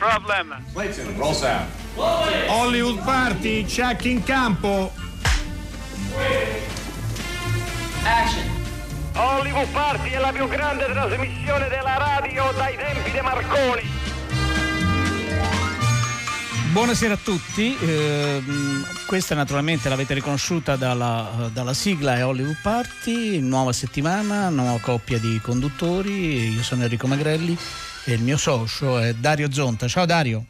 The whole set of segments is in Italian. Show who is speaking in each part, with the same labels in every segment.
Speaker 1: No problem.
Speaker 2: Clayton, roll sound.
Speaker 3: Hollywood Party, check in campo.
Speaker 1: Action. Hollywood Party è la più grande trasmissione della radio dai tempi di Marconi.
Speaker 4: Buonasera a tutti, eh, questa naturalmente l'avete riconosciuta dalla, dalla, sigla è Hollywood Party, nuova settimana, nuova coppia di conduttori, io sono Enrico Magrelli e il mio socio è Dario Zonta. Ciao Dario.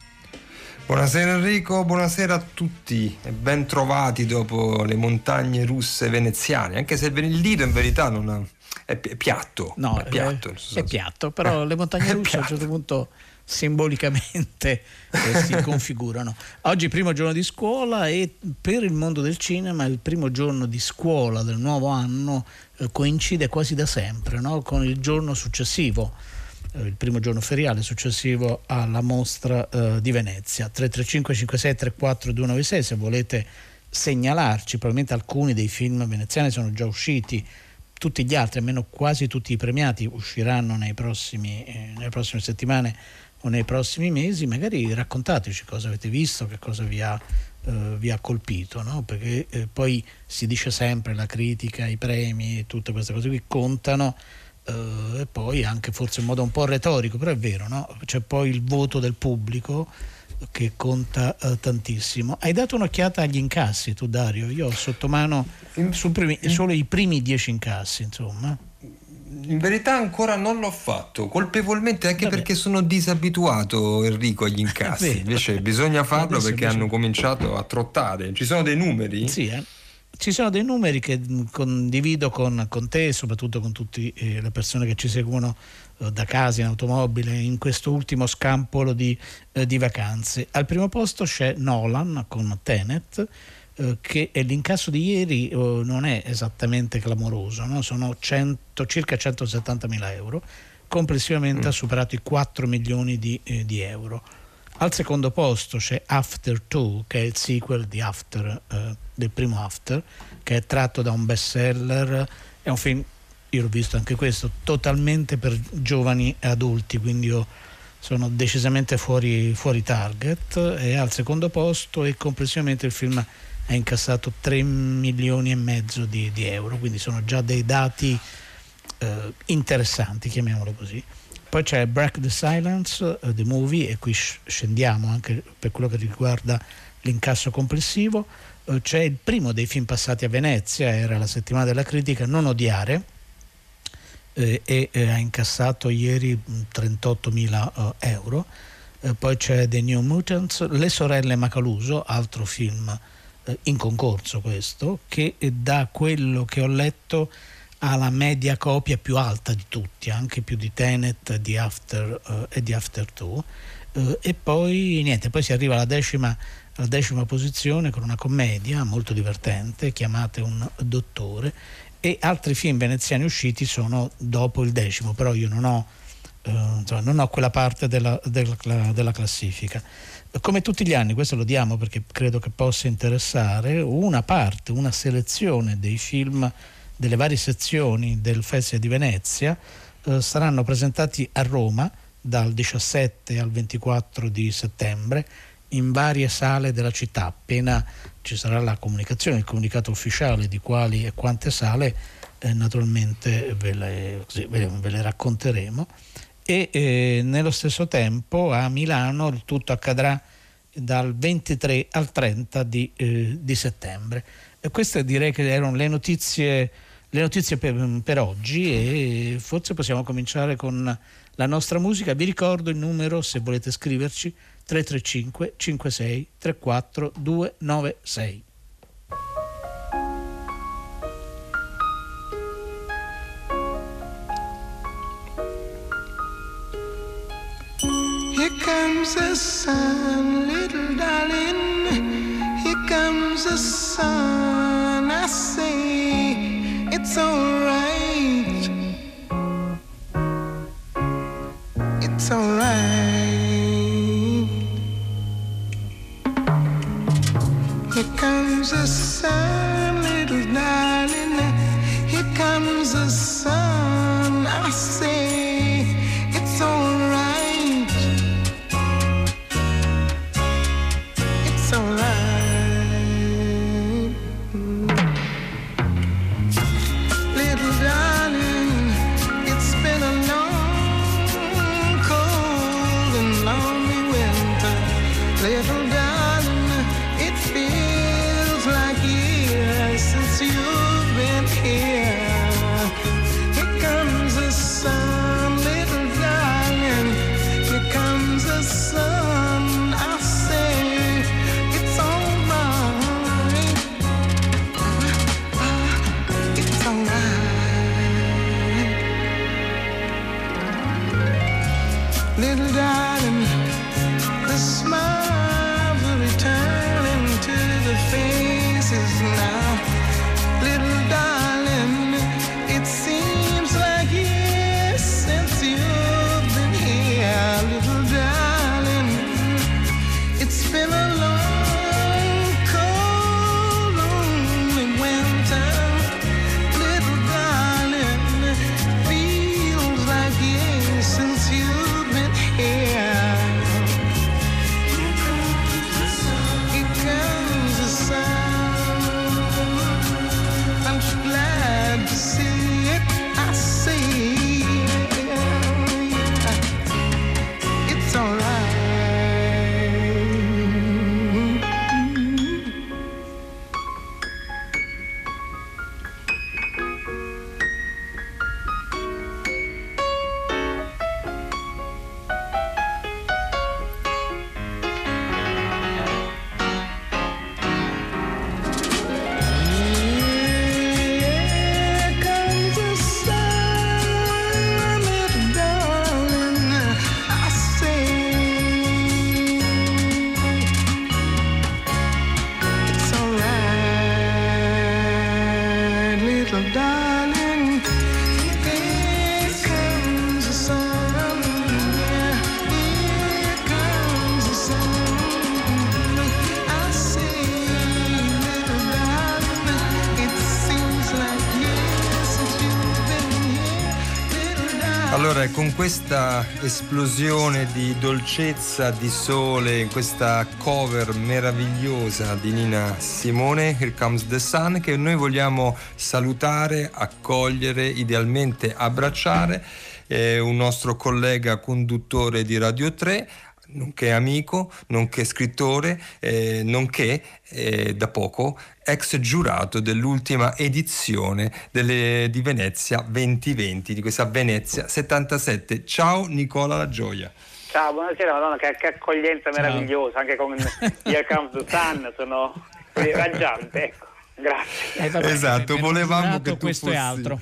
Speaker 5: Buonasera Enrico, buonasera a tutti e ben trovati dopo le montagne russe veneziane, anche se il Lido in verità non ha, è, piatto.
Speaker 4: No,
Speaker 5: è piatto.
Speaker 4: È, è piatto, però eh, le montagne russe a un certo punto simbolicamente eh, si configurano. Oggi primo giorno di scuola e per il mondo del cinema il primo giorno di scuola del nuovo anno eh, coincide quasi da sempre no? con il giorno successivo il primo giorno feriale successivo alla mostra eh, di Venezia 335 56 34 296 se volete segnalarci probabilmente alcuni dei film veneziani sono già usciti tutti gli altri, almeno quasi tutti i premiati usciranno prossimi, eh, nelle prossime settimane o nei prossimi mesi, magari raccontateci cosa avete visto, che cosa vi ha, eh, vi ha colpito, no? perché eh, poi si dice sempre la critica, i premi, tutte queste cose qui contano eh, e poi anche forse in modo un po' retorico, però è vero, no? c'è poi il voto del pubblico che conta uh, tantissimo. Hai dato un'occhiata agli incassi tu Dario? Io ho sotto mano primi, solo i primi dieci incassi, insomma
Speaker 5: in verità ancora non l'ho fatto, colpevolmente anche Vabbè. perché sono disabituato Enrico agli incassi, invece bisogna farlo Adesso perché hanno cominciato a trottare. Ci sono dei numeri?
Speaker 4: Sì, eh. Ci sono dei numeri che condivido con, con te, soprattutto con tutte eh, le persone che ci seguono eh, da casa in automobile in questo ultimo scampolo di, eh, di vacanze. Al primo posto c'è Nolan con Tenet eh, che l'incasso di ieri eh, non è esattamente clamoroso, no? sono 100, circa 170 mila euro, complessivamente mm. ha superato i 4 milioni di, di, euro. Al secondo posto c'è After 2, che è il sequel di After, eh, del primo After, che è tratto da un bestseller, è un film, io l'ho visto anche questo, totalmente per giovani e adulti, quindi io sono decisamente fuori, fuori target, è al secondo posto e complessivamente il film ha incassato 3 milioni e mezzo di, di euro, quindi sono già dei dati eh, interessanti, chiamiamolo così. Poi c'è Break the Silence, uh, The Movie, e qui scendiamo anche per quello che riguarda l'incasso complessivo. Uh, c'è il primo dei film passati a Venezia, era la settimana della critica, Non odiare, eh, e eh, ha incassato ieri 38.000 uh, euro. poi c'è The New Mutants, Le sorelle Macaluso, altro film eh, in concorso questo, che da quello che ho letto ha la media copia più alta di tutti, anche più di Tenet di After, uh, e di After 2. Uh, e poi niente, poi si arriva alla decima, alla decima posizione con una commedia molto divertente, chiamate Un dottore, e altri film veneziani usciti sono dopo il decimo, però io non ho, uh, non ho quella parte della, della, della classifica come tutti gli anni, questo lo diamo perché credo che possa interessare, una parte, una selezione dei film delle varie sezioni del Festival di Venezia eh, saranno presentati a Roma dal 17 al 24 di settembre in varie sale della città. Appena ci sarà la comunicazione, il comunicato ufficiale di quali e quante sale, eh, naturalmente ve le, così, ve, ve le racconteremo e eh, nello stesso tempo a Milano il tutto accadrà dal 23 al 30 di, eh, di settembre. E queste direi che erano le notizie, le notizie per, per, oggi e forse possiamo cominciare con la nostra musica. Vi ricordo il numero se volete scriverci 335 56 34 296.
Speaker 6: comes the sun, little darling. Here comes the sun. It's alright. It's alright. Here comes the
Speaker 5: con questa esplosione di dolcezza, di sole, questa cover meravigliosa di Nina Simone, Here Comes the Sun, che noi vogliamo salutare, accogliere, idealmente abbracciare, eh, un nostro collega conduttore di Radio 3, nonché amico, nonché scrittore, eh, nonché eh, da poco ex giurato dell'ultima edizione delle, di Venezia 2020, di questa Venezia 77. Ciao Nicola La Gioia.
Speaker 2: Ciao, buonasera, Madonna, che, che accoglienza Ciao. meravigliosa, anche con Here Comes the Sun, sono raggiante, ecco. Grazie.
Speaker 5: Eh, esatto, volevamo che tu
Speaker 4: questo
Speaker 5: fossi...
Speaker 4: e altro.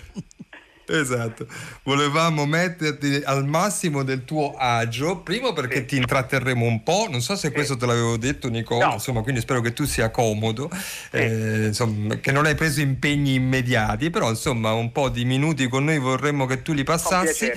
Speaker 5: Esatto, volevamo metterti al massimo del tuo agio, primo perché sì. ti intratterremo un po', non so se questo te l'avevo detto Nicola, no. insomma, quindi spero che tu sia comodo, sì. eh, insomma, che non hai preso impegni immediati, però insomma un po' di minuti con noi vorremmo che tu li passassi.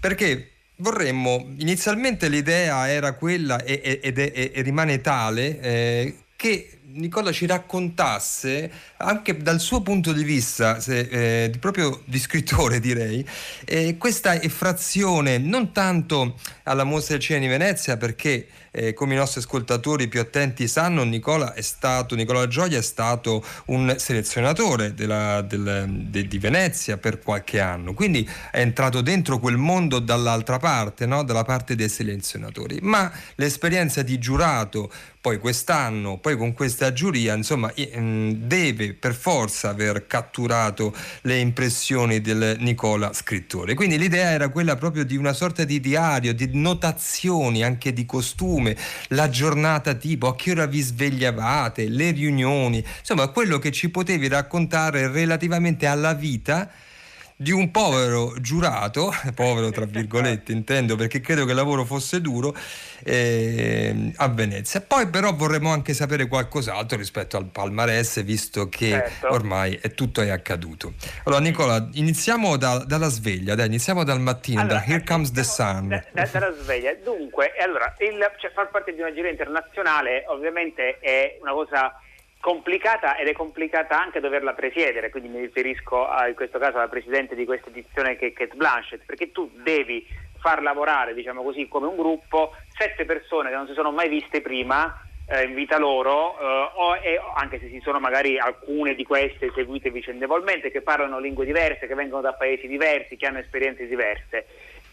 Speaker 5: Perché vorremmo, inizialmente l'idea era quella e, ed è, e rimane tale, eh, che Nicola ci raccontasse anche dal suo punto di vista, se, eh, proprio di scrittore direi, eh, questa effrazione non tanto alla Mostra del Cinema di Venezia perché eh, come i nostri ascoltatori più attenti sanno, Nicola, è stato, Nicola Gioia è stato un selezionatore della, del, de, di Venezia per qualche anno, quindi è entrato dentro quel mondo dall'altra parte, no? dalla parte dei selezionatori. Ma l'esperienza di giurato, poi quest'anno, poi con questa giuria, insomma, mm, deve per forza aver catturato le impressioni del Nicola scrittore. Quindi l'idea era quella proprio di una sorta di diario, di notazioni anche di costume, la giornata tipo, a che ora vi svegliavate, le riunioni, insomma quello che ci potevi raccontare relativamente alla vita di un povero giurato, povero tra virgolette intendo perché credo che il lavoro fosse duro, eh, a Venezia. Poi però vorremmo anche sapere qualcos'altro rispetto al palmarès, visto che certo. ormai è tutto è accaduto. Allora Nicola, iniziamo da, dalla sveglia, dai, iniziamo dal mattino, allora, da Here Comes the Sun.
Speaker 2: Da, da, dalla sveglia. Dunque, allora, il, cioè, far parte di una gira internazionale ovviamente è una cosa complicata ed è complicata anche doverla presiedere, quindi mi riferisco a, in questo caso alla presidente di questa edizione che è Kate Blanchett, perché tu devi far lavorare, diciamo così, come un gruppo, sette persone che non si sono mai viste prima eh, in vita loro, eh, o, e, anche se ci sono magari alcune di queste seguite vicendevolmente, che parlano lingue diverse, che vengono da paesi diversi, che hanno esperienze diverse.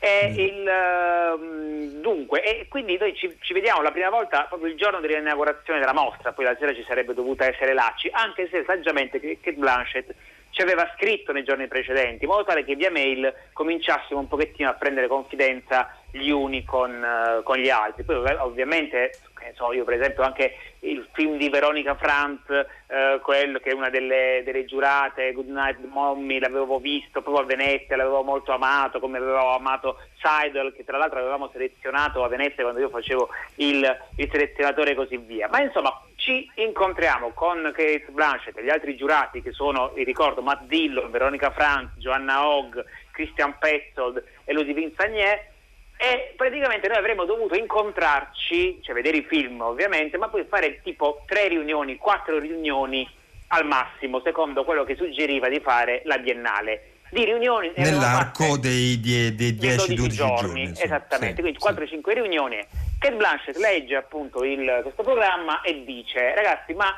Speaker 2: Mm. il, uh, dunque, e quindi noi ci, ci, vediamo la prima volta proprio il giorno dell'inaugurazione della mostra, poi la sera ci sarebbe dovuta essere Lacci, anche se saggiamente Kate Blanchett ci aveva scritto nei giorni precedenti, in modo tale che via mail cominciassimo un pochettino a prendere confidenza gli uni con, uh, con gli altri. Poi ovviamente so, io per esempio anche il film di Veronica Franz, eh, quello che è una delle, delle giurate, Good Night Mommy, l'avevo visto proprio a Venezia, l'avevo molto amato, come avevo amato Seidel, che tra l'altro avevamo selezionato a Venezia quando io facevo il, il selezionatore e così via. Ma insomma ci incontriamo con Kate Blanchett e gli altri giurati che sono, ricordo, Matt Dillon, Veronica Franz, Joanna Hogg, Christian Petzold e Ludivine Sagnier e praticamente noi avremmo dovuto incontrarci, cioè vedere i film ovviamente, ma poi fare tipo tre riunioni, quattro riunioni al massimo, secondo quello che suggeriva di fare la Biennale. Di riunioni
Speaker 5: nell'arco dei, dei, dei 10-12 giorni,
Speaker 2: giorni esattamente, sì, quindi sì. 4-5 riunioni. Kate Blanchett legge appunto il, questo programma e dice ragazzi ma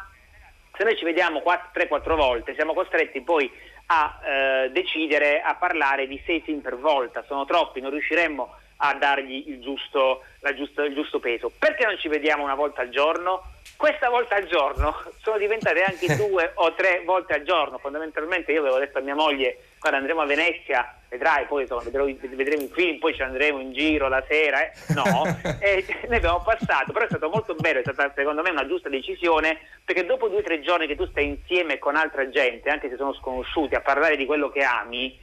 Speaker 2: se noi ci vediamo 3-4 volte siamo costretti poi a eh, decidere a parlare di 6 film per volta, sono troppi, non riusciremmo a dargli il giusto, giusto, il giusto peso. Perché non ci vediamo una volta al giorno? Questa volta al giorno sono diventate anche due o tre volte al giorno. Fondamentalmente io avevo detto a mia moglie quando andremo a Venezia, vedrai, poi insomma, vedremo, vedremo un film, poi ci andremo in giro la sera. Eh? No, e ne abbiamo passato, però è stato molto bello, è stata secondo me una giusta decisione, perché dopo due o tre giorni che tu stai insieme con altra gente, anche se sono sconosciuti, a parlare di quello che ami,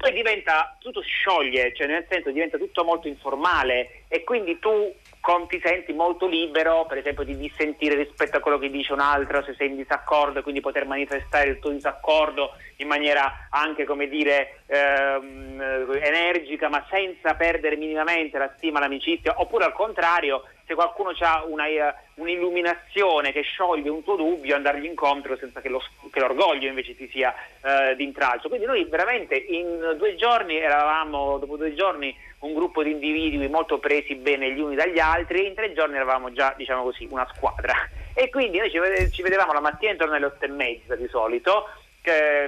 Speaker 2: poi diventa, tutto si scioglie, cioè nel senso diventa tutto molto informale e quindi tu con, ti senti molto libero, per esempio, di dissentire rispetto a quello che dice un altro, se sei in disaccordo, e quindi poter manifestare il tuo disaccordo in maniera anche, come dire, ehm, energica, ma senza perdere minimamente la stima, l'amicizia, oppure al contrario, se qualcuno ha una, uh, un'illuminazione che scioglie un tuo dubbio, andargli incontro senza che, lo, che l'orgoglio invece ti sia uh, d'intralcio. Quindi noi veramente in due giorni eravamo, dopo due giorni, un gruppo di individui molto presi bene gli uni dagli altri, in tre giorni eravamo già, diciamo così, una squadra. E quindi noi ci, vedevamo la mattina intorno alle otto e mezza di solito,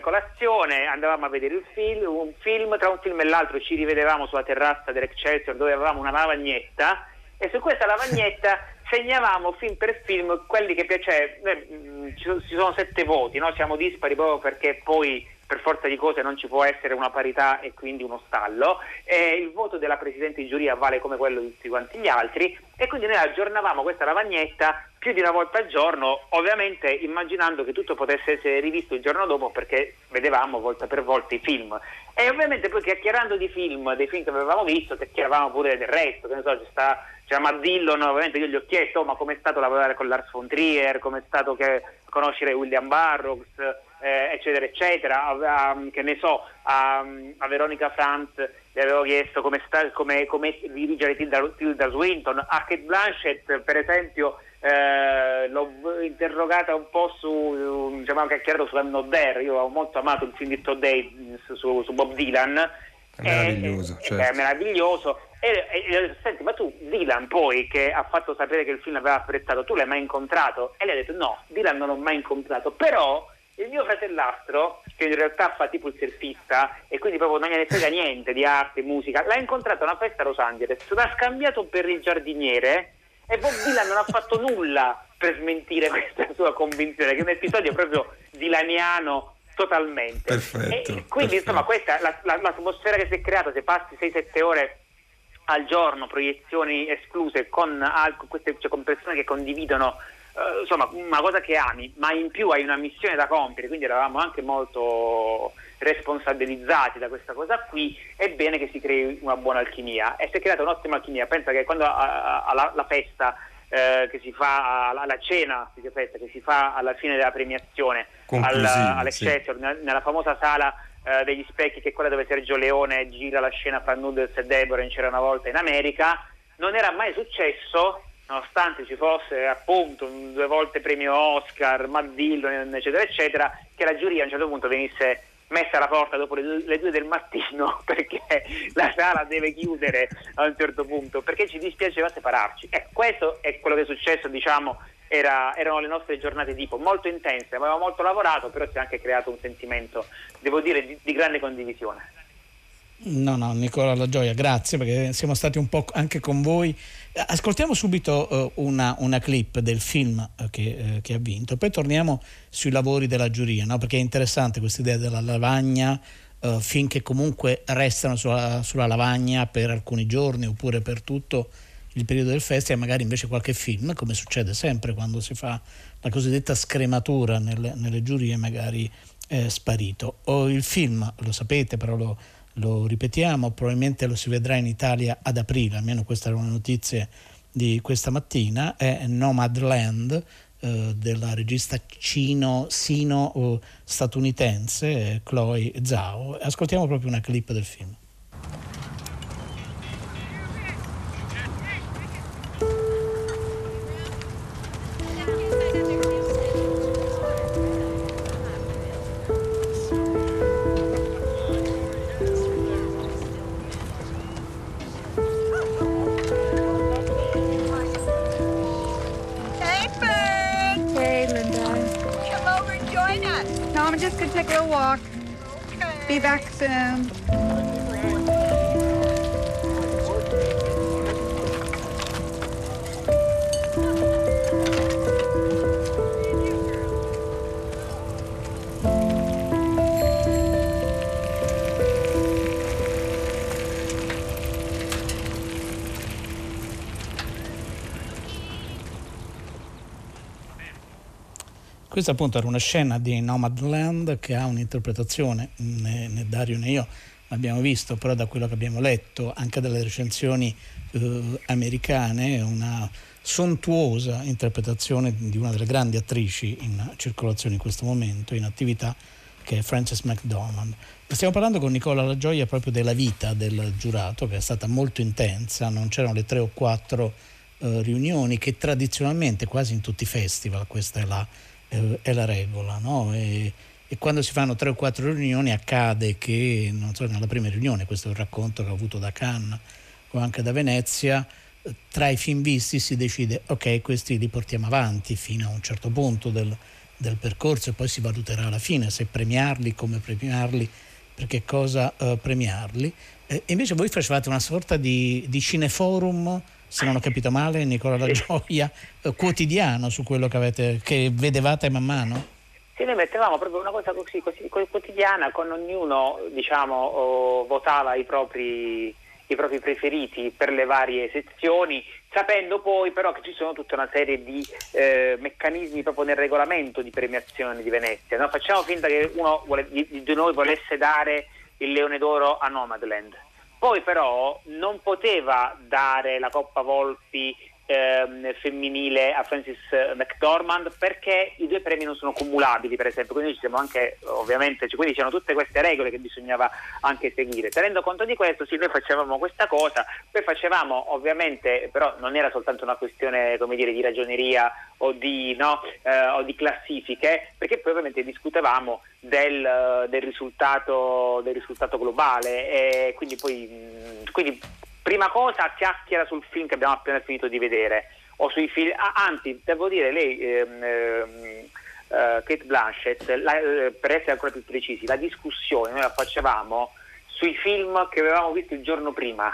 Speaker 2: colazione, andavamo a vedere il film, un film, tra un film e l'altro ci rivedevamo sulla terrazza dell'Excelsior dove avevamo una lavagnetta e su questa lavagnetta segnavamo film per film quelli che piace, eh, ci sono sette voti, no? siamo dispari proprio perché poi per forza di cose non ci può essere una parità e quindi uno stallo, e il voto della Presidente di giuria vale come quello di tutti quanti gli altri. E quindi noi aggiornavamo questa lavagnetta più di una volta al giorno, ovviamente immaginando che tutto potesse essere rivisto il giorno dopo perché vedevamo volta per volta i film. E ovviamente poi chiacchierando di film, dei film che avevamo visto, chiacchieravamo pure del resto, che ne so, c'è sta Matt Dillon, ovviamente io gli ho chiesto oh, ma com'è stato lavorare con Lars von Trier, com'è stato che, conoscere William Burroughs, eh, eccetera, eccetera, a, a, che ne so, a, a Veronica Franz gli avevo chiesto come, sta, come, come dirigere Tilda, Tilda Swinton, a Kate Blanchett per esempio eh, l'ho interrogata un po' su, diciamo anche chiaro su Dare, io ho molto amato il film di Todd Davis su, su Bob Dylan,
Speaker 5: è meraviglioso,
Speaker 2: è,
Speaker 5: certo.
Speaker 2: è meraviglioso. E, e, e, senti, ma tu Dylan poi che ha fatto sapere che il film aveva apprezzato, tu l'hai mai incontrato? E lei ha detto no, Dylan non l'ho mai incontrato, però il mio fratellastro, che in realtà fa tipo il surfista e quindi proprio non gliene frega niente di arte, musica, l'ha incontrato a una festa a Los Angeles, l'ha scambiato per il giardiniere e Bob Dylan non ha fatto nulla per smentire questa sua convinzione, che è un episodio proprio dilaniano totalmente.
Speaker 5: Perfetto.
Speaker 2: E quindi
Speaker 5: perfetto.
Speaker 2: insomma questa la, la, l'atmosfera che si è creata, se passi 6-7 ore al giorno, proiezioni escluse con, queste, cioè, con persone che condividono Uh, insomma una cosa che ami, ma in più hai una missione da compiere, quindi eravamo anche molto responsabilizzati da questa cosa qui, è bene che si crei una buona alchimia e si è creata un'ottima alchimia. Pensa che quando alla la festa eh, che si fa alla cena festa, che si fa alla fine della premiazione al, all'Excelsior, sì. nella famosa sala eh, degli specchi, che è quella dove Sergio Leone gira la scena fra Noodles e Deborah in C'era una volta in America, non era mai successo nonostante ci fosse appunto due volte premio Oscar, Matt Dillon, eccetera, eccetera, che la giuria a un certo punto venisse messa alla porta dopo le, due del mattino perché la sala deve chiudere a un certo punto, perché ci dispiaceva separarci. E questo è quello che è successo, diciamo, era, erano le nostre giornate tipo molto intense, avevamo molto lavorato, però si è anche creato un sentimento, devo dire, di, di grande condivisione.
Speaker 4: No, no, Nicola La Gioia, grazie perché siamo stati un po' anche con voi. Ascoltiamo subito uh, una, una, clip del film uh, che, uh, che, ha vinto, poi torniamo sui lavori della giuria, no? perché è interessante questa idea della lavagna finché comunque restano sulla, sulla, lavagna per alcuni giorni oppure per tutto il periodo del festival, magari invece qualche film, come succede sempre quando si fa la cosiddetta scrematura nelle, nelle giurie, magari è sparito. O il film, lo sapete, però lo lo ripetiamo, probabilmente lo si vedrà in Italia ad aprile, almeno queste erano le notizie di questa mattina, è Nomadland eh, della regista cino, sino-statunitense Chloe Zhao. Ascoltiamo proprio una clip del film. take a little walk. Okay.
Speaker 7: Be back soon.
Speaker 4: Questa appunto era una scena di Nomadland che ha un'interpretazione, né, né Dario né io l'abbiamo visto, però da quello che abbiamo letto anche dalle recensioni eh, americane, una sontuosa interpretazione di una delle grandi attrici in circolazione in questo momento, in attività, che è Frances McDormand. Stiamo parlando con Nicola La Gioia proprio della vita del giurato, che è stata molto intensa, non c'erano le tre o quattro eh, riunioni che tradizionalmente quasi in tutti i festival, questa è la è la regola, no? E, e, quando si fanno tre o quattro riunioni accade che, non so, nella prima riunione, questo è un racconto che ho avuto da Cannes o anche da Venezia, tra i film visti si decide, ok, questi li portiamo avanti fino a un certo punto del, del percorso e poi si valuterà alla fine se premiarli, come premiarli, per che cosa uh, premiarli. Eh, invece voi facevate una sorta di, di cineforum se non ho capito male, Nicola La Gioia, eh, quotidiano su quello che, avete, che vedevate man mano?
Speaker 2: Sì, noi mettevamo proprio una cosa così, così quotidiana, con ognuno diciamo, oh, votava i propri, i propri, preferiti per le varie sezioni, sapendo poi però che ci sono tutta una serie di eh, meccanismi proprio nel regolamento di premiazione di Venezia. No? Facciamo finta che uno vuole, di, di noi volesse dare il Leone d'Oro a Nomadland poi però non poteva dare la Coppa Volpi ehm, femminile a Francis McDormand perché i due premi non sono cumulabili per esempio quindi ci siamo anche ovviamente quindi c'erano tutte queste regole che bisognava anche seguire tenendo conto di questo sì noi facevamo questa cosa poi facevamo ovviamente però non era soltanto una questione come dire di ragioneria o di, no, eh, o di classifiche perché poi ovviamente discutevamo del, del, risultato, del risultato, globale. E quindi poi quindi, prima cosa chiacchiera sul film che abbiamo appena finito di vedere o sui film, ah, anzi devo dire lei ehm, ehm, Uh, Kate Blanchett, la, eh, per essere ancora più precisi, la discussione noi la facevamo sui film che avevamo visto il giorno prima.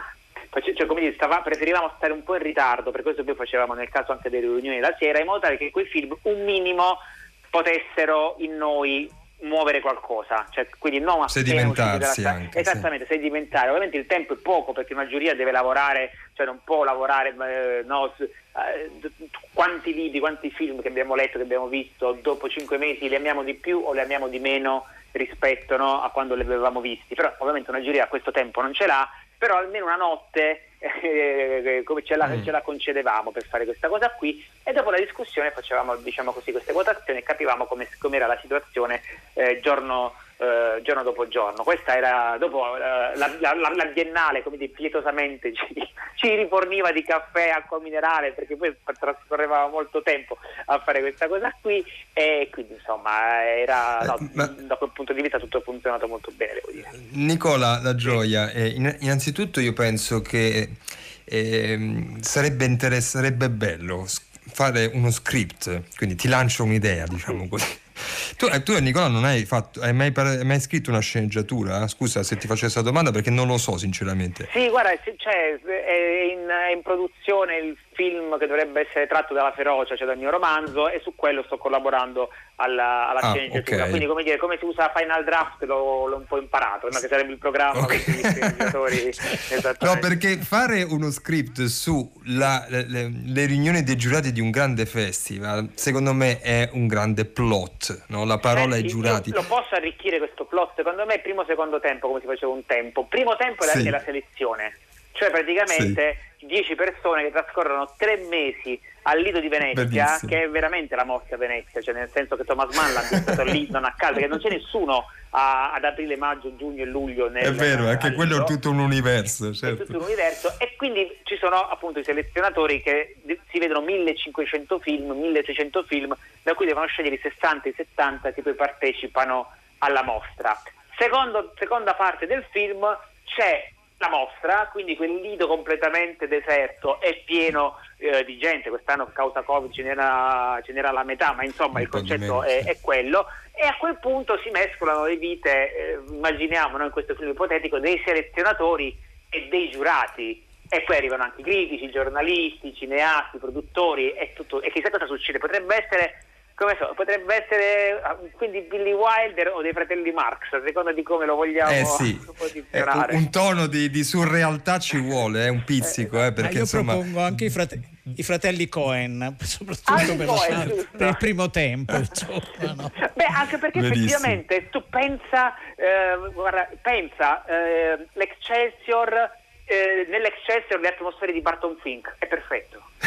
Speaker 2: Cioè, come dire, stava, preferivamo stare un po' in ritardo, per questo poi facevamo nel caso anche delle riunioni la sera, in modo tale che quei film un minimo potessero in noi muovere qualcosa, cioè, quindi non
Speaker 5: sedimentarsi anche,
Speaker 2: esattamente, sì. sedimentare. Ovviamente il tempo è poco perché una giuria deve lavorare, cioè non può lavorare eh, no, quanti libri, quanti film che abbiamo letto, che abbiamo visto, dopo cinque mesi li amiamo di più o li amiamo di meno rispetto no, a quando li avevamo visti. Però ovviamente una giuria a questo tempo non ce l'ha, però almeno una notte eh, come ce la, mm. ce la, concedevamo per fare questa cosa qui e dopo la discussione facevamo diciamo così, queste votazioni e capivamo come era la situazione eh, giorno eh, giorno dopo giorno. Questa era dopo eh, la, la, la, biennale, come dire, pietosamente ci, ci, riforniva di caffè, acqua minerale, perché poi trascorreva molto tempo a fare questa cosa qui e quindi insomma era, no, eh, Ma... da quel punto di vista tutto ha funzionato molto bene, devo dire.
Speaker 5: Nicola, la gioia, eh, innanzitutto io penso che eh, sarebbe, interess- sarebbe bello fare uno script, quindi ti lancio un'idea, diciamo così Tu, eh, tu Nicola non hai, fatto, hai, mai, mai scritto una sceneggiatura? Scusa se ti faccio questa domanda perché non lo so sinceramente.
Speaker 2: Sì, guarda, cioè, è, in, è in produzione il film che dovrebbe essere tratto dalla ferocia, cioè dal mio romanzo, e su quello sto collaborando alla, alla ah, sceneggiatura. Okay. Quindi, come dire, come si usa Final Draft l'ho, l'ho un po' imparato, no? che sarebbe il programma okay. per gli sceneggiatori.
Speaker 5: no, perché fare uno script su la, le, le, riunioni dei giurati di un grande festival, secondo me è un grande plot, no? la parola ai giurati.
Speaker 2: Lo posso arricchire questo plot? Secondo me, primo secondo tempo, come si faceva un tempo. Primo tempo è, sì. la, è la selezione cioè praticamente sì. 10 persone che trascorrono tre mesi al Lido di Venezia, Bellissimo. che è veramente la morte a Venezia, cioè nel senso che Thomas Mann l'ha stato lì non a caso, perché non c'è nessuno a, ad aprile, maggio, giugno e luglio. Nel,
Speaker 5: è vero, anche quello Lido. è tutto un universo. Certo.
Speaker 2: È tutto un universo e quindi ci sono appunto i selezionatori che si vedono 1500 film, 1600 film, da cui devono scegliere i 60 i 70 che poi partecipano alla mostra. Secondo, seconda parte del film c'è la mostra, quindi quel lido completamente deserto è pieno eh, di gente, quest'anno a causa Covid ce n'era, ce n'era la metà, ma insomma il concetto è, è, quello, e a quel punto si mescolano le vite, eh, immaginiamo no, in questo film ipotetico, dei selezionatori e dei giurati, e poi arrivano anche i critici, i giornalisti, i cineasti, i produttori, e, tutto, e chissà cosa succede, potrebbe essere come so, potrebbe essere ah, quindi Billy Wilder o dei fratelli Marx, a seconda di come lo vogliamo
Speaker 5: eh sì. posizionare. Eh, un, tono di, di, surrealtà ci vuole, è un pizzico. Eh, perché,
Speaker 4: io
Speaker 5: insomma...
Speaker 4: propongo anche i, frate- i fratelli Cohen, soprattutto ah, per, Cohen, per, il primo tempo. Insomma, no?
Speaker 2: Beh, anche perché Verissimo. effettivamente tu pensa, eh, guarda, pensa eh, l'Excelsior, eh, nell'Excelsior le atmosfere di Barton Fink, è perfetto.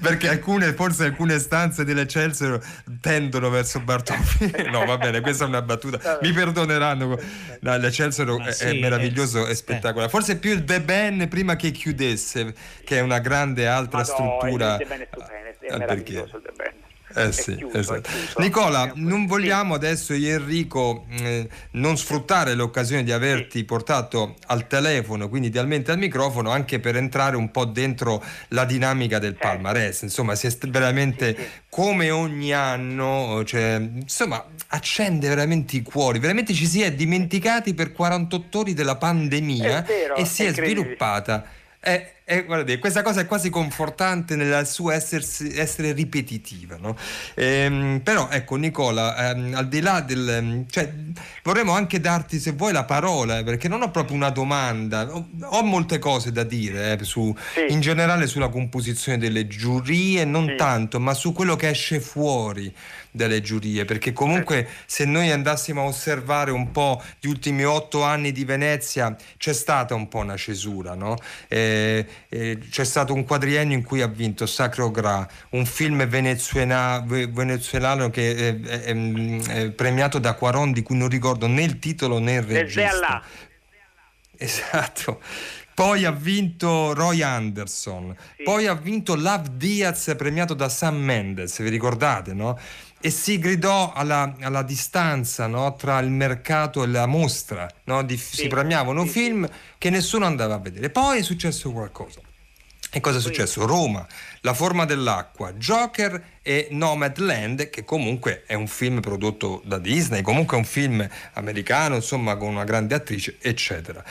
Speaker 5: perché alcune, forse alcune stanze dell'Eccelsior tendono verso Bartolomeo. No, va bene, questa è una battuta. Mi perdoneranno. No, L'Eccelsior è, sì, è meraviglioso, è, spettacolare. Forse più il The Ben prima che chiudesse, che è una grande altra
Speaker 2: no,
Speaker 5: struttura.
Speaker 2: Il The Ben è stupendo, è ah, meraviglioso il The Ben.
Speaker 5: Eh sì, chiuso, esatto. Nicola, non vogliamo adesso io e Enrico eh, non sfruttare l'occasione di averti sì. portato al telefono, quindi idealmente al microfono, anche per entrare un po' dentro la dinamica del certo. palmarès. Insomma, si è veramente sì, sì. come ogni anno, cioè, insomma, accende veramente i cuori. Veramente ci si è dimenticati per 48 ore della pandemia
Speaker 2: vero,
Speaker 5: e si è, è sviluppata è, è, guarda, questa cosa è quasi confortante nel suo essersi, essere ripetitiva. No? Ehm, però ecco Nicola, ehm, al di là del... Ehm, cioè, vorremmo anche darti se vuoi la parola, eh, perché non ho proprio una domanda, ho, ho molte cose da dire eh, su, sì. in generale sulla composizione delle giurie, non sì. tanto, ma su quello che esce fuori delle giurie, perché comunque se noi andassimo a osservare un po' gli ultimi otto anni di Venezia c'è stata un po' una cesura, no? eh, eh, c'è stato un quadriennio in cui ha vinto Sacro Gra, un film venezuela, venezuelano che è, è, è, premiato da Quaron di cui non ricordo né il titolo né il regista. Esatto. Poi ha vinto Roy Anderson, sì. poi ha vinto Love Diaz premiato da Sam Mendes, vi ricordate, no? E si gridò alla, alla distanza no? tra il mercato e la mostra, no? Di, sì, si premiavano sì, film che nessuno andava a vedere. Poi è successo qualcosa. E cosa è successo? Roma, La forma dell'acqua, Joker e Nomadland, che comunque è un film prodotto da Disney, comunque è un film americano, insomma, con una grande attrice, eccetera.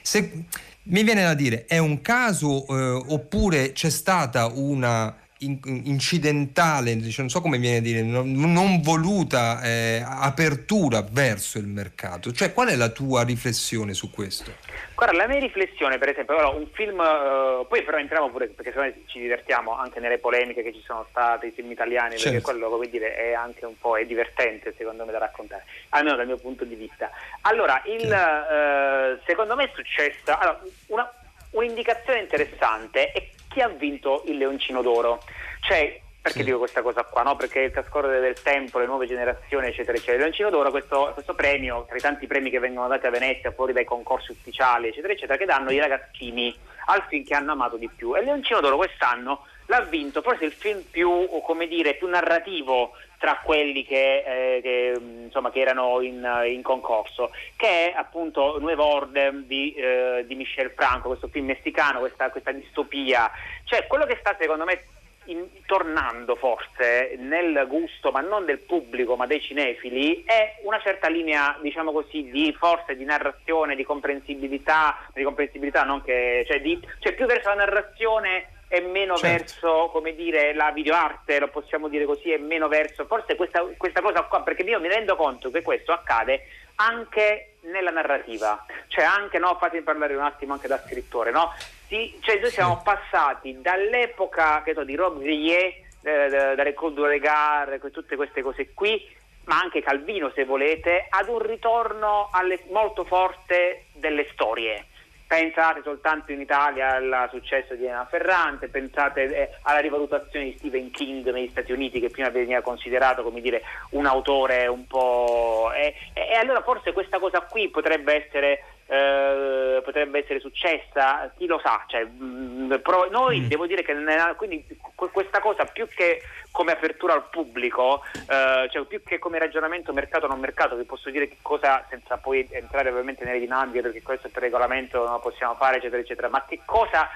Speaker 5: Se, mi viene da dire, è un caso eh, oppure c'è stata una incidentale, non so come viene a dire, non, voluta eh, apertura verso il mercato. Cioè, qual è la tua riflessione su questo?
Speaker 2: Guarda, la mia riflessione, per esempio, allora, un film, uh, poi però entriamo pure, perché se ci divertiamo anche nelle polemiche che ci sono state, i film italiani, certo. perché quello, come dire, è anche un po' è divertente, secondo me, da raccontare, almeno dal mio punto di vista. Allora, il, uh, secondo me è successa, allora, una, un'indicazione interessante è chi ha vinto il Leoncino d'Oro. Cioè, perché sì. dico questa cosa qua? No? Perché il trascorrere del tempo, le nuove generazioni, eccetera, eccetera. Il Leoncino d'Oro, questo, questo premio, tra i tanti premi che vengono dati a Venezia, fuori dai concorsi ufficiali, eccetera, eccetera, che danno i ragazzini al film che hanno amato di più. E il Leoncino d'Oro quest'anno l'ha vinto, forse il film più, dire, più narrativo tra quelli che, eh, che, insomma, che erano in, in, concorso, che è appunto Nuevo Ordem di, eh, di Michel Franco, questo film messicano, questa, questa, distopia. Cioè, quello che sta secondo me in, tornando forse nel gusto, ma non del pubblico, ma dei cinefili, è una certa linea, diciamo così, di forse di narrazione, di comprensibilità, di comprensibilità non che, cioè, di, cioè più verso la narrazione e meno certo. verso, come dire, la videoarte, lo possiamo dire così, e meno verso, forse questa, questa cosa qua, perché io mi rendo conto che questo accade anche nella narrativa, cioè anche, no, fatemi parlare un attimo anche da scrittore, no? Sì, cioè noi siamo passati dall'epoca so, di Rob Villiers, eh, dalle Cold du Regard, tutte queste cose qui, ma anche Calvino se volete, ad un ritorno alle, molto forte delle storie. Pensate soltanto in Italia al successo di Elena Ferrante, pensate eh, alla rivalutazione di Stephen King negli Stati Uniti che prima veniva considerato come dire un autore un po'... E, e allora forse questa cosa qui potrebbe essere eh, potrebbe essere successa, chi lo sa. Cioè, mh, mm, pro, noi mm. devo dire che nella, quindi, questa cosa più che come apertura al pubblico, eh, cioè più che come ragionamento mercato non mercato, vi posso dire che cosa, senza poi entrare ovviamente nelle dinamiche, perché questo è per regolamento non lo possiamo fare, eccetera, eccetera, ma che cosa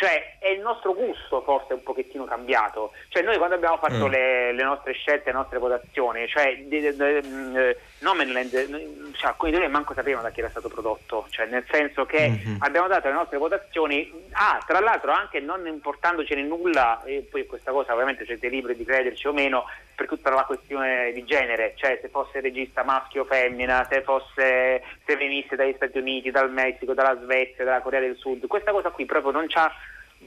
Speaker 2: cioè è il nostro gusto forse un pochettino cambiato. Cioè noi quando abbiamo fatto mm. le, le, nostre scelte, le nostre votazioni, cioè de, de, de, mm, Nomenland, cioè, alcuni di noi manco sapevano da chi era stato prodotto, cioè nel senso che mm-hmm. abbiamo dato le nostre votazioni, ah, tra l'altro anche non importandocene nulla, e poi questa cosa ovviamente siete liberi di crederci o meno, per tutta la questione di genere, cioè se fosse regista maschio o femmina, se fosse se venisse dagli Stati Uniti, dal Messico, dalla Svezia, dalla Corea del Sud, questa cosa qui proprio non c'ha